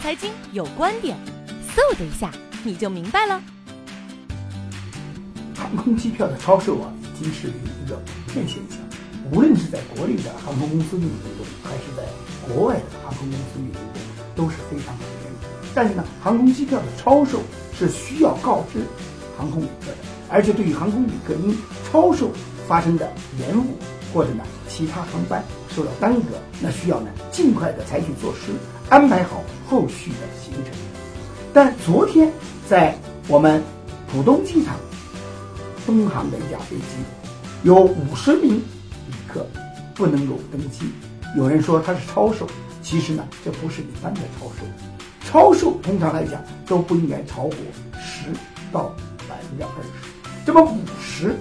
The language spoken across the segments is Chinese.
财经有观点，嗖的一下你就明白了。航空机票的超售啊，已经是一个普遍现象。无论是在国内的航空公司运营中，还是在国外的航空公司运营中，都是非常普遍的。但是呢，航空机票的超售是需要告知航空旅客的，而且对于航空旅客因超售发生的延误或者呢其他航班受到耽搁，那需要呢尽快的采取措施，安排好后续的行程。但昨天在我们浦东机场东航的一架飞机，有五十名旅客。不能够登机，有人说它是超售，其实呢，这不是一般的超售。超售通常来讲都不应该超过十到百分之二十，这么五十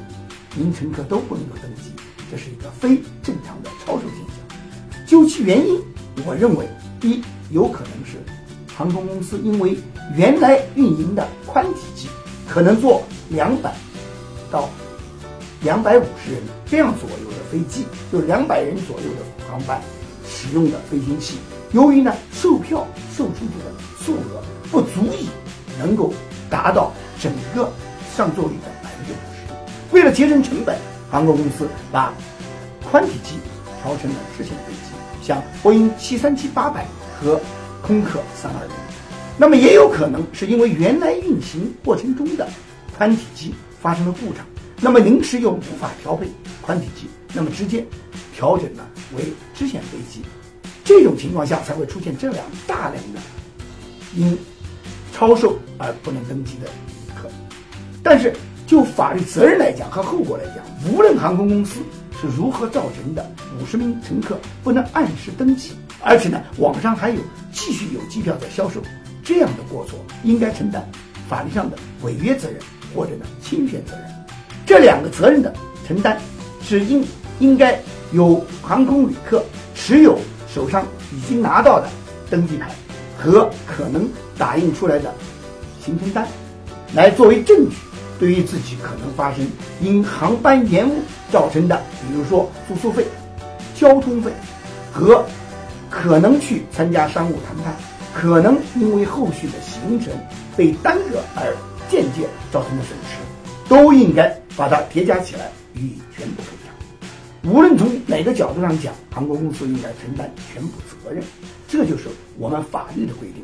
名乘客都不能够登机，这是一个非正常的超售现象。究其原因，我认为一有可能是航空公司因为原来运营的宽体机可能坐两百到。两百五十人这样左右的飞机，就两百人左右的航班使用的飞行器，由于呢售票售出去的数额不足以能够达到整个上座率的百分之五十，为了节省成本，航空公司把宽体机调成了支线飞机，像波音七三七八百和空客三二零。那么也有可能是因为原来运行过程中的宽体机发生了故障。那么临时又无法调配宽体机，那么直接调整呢为支线飞机，这种情况下才会出现这样大量的因超售而不能登机的旅客。但是就法律责任来讲和后果来讲，无论航空公司是如何造成的五十名乘客不能按时登机，而且呢网上还有继续有机票在销售，这样的过错应该承担法律上的违约责任或者呢侵权责任。这两个责任的承担，是应应该由航空旅客持有手上已经拿到的登机牌和可能打印出来的行程单，来作为证据，对于自己可能发生因航班延误造成的，比如说住宿费、交通费和可能去参加商务谈判，可能因为后续的行程被耽搁而间接造成的损失，都应该。把它叠加起来予以全部赔偿。无论从哪个角度上讲，航空公司应该承担全部责任，这就是我们法律的规定。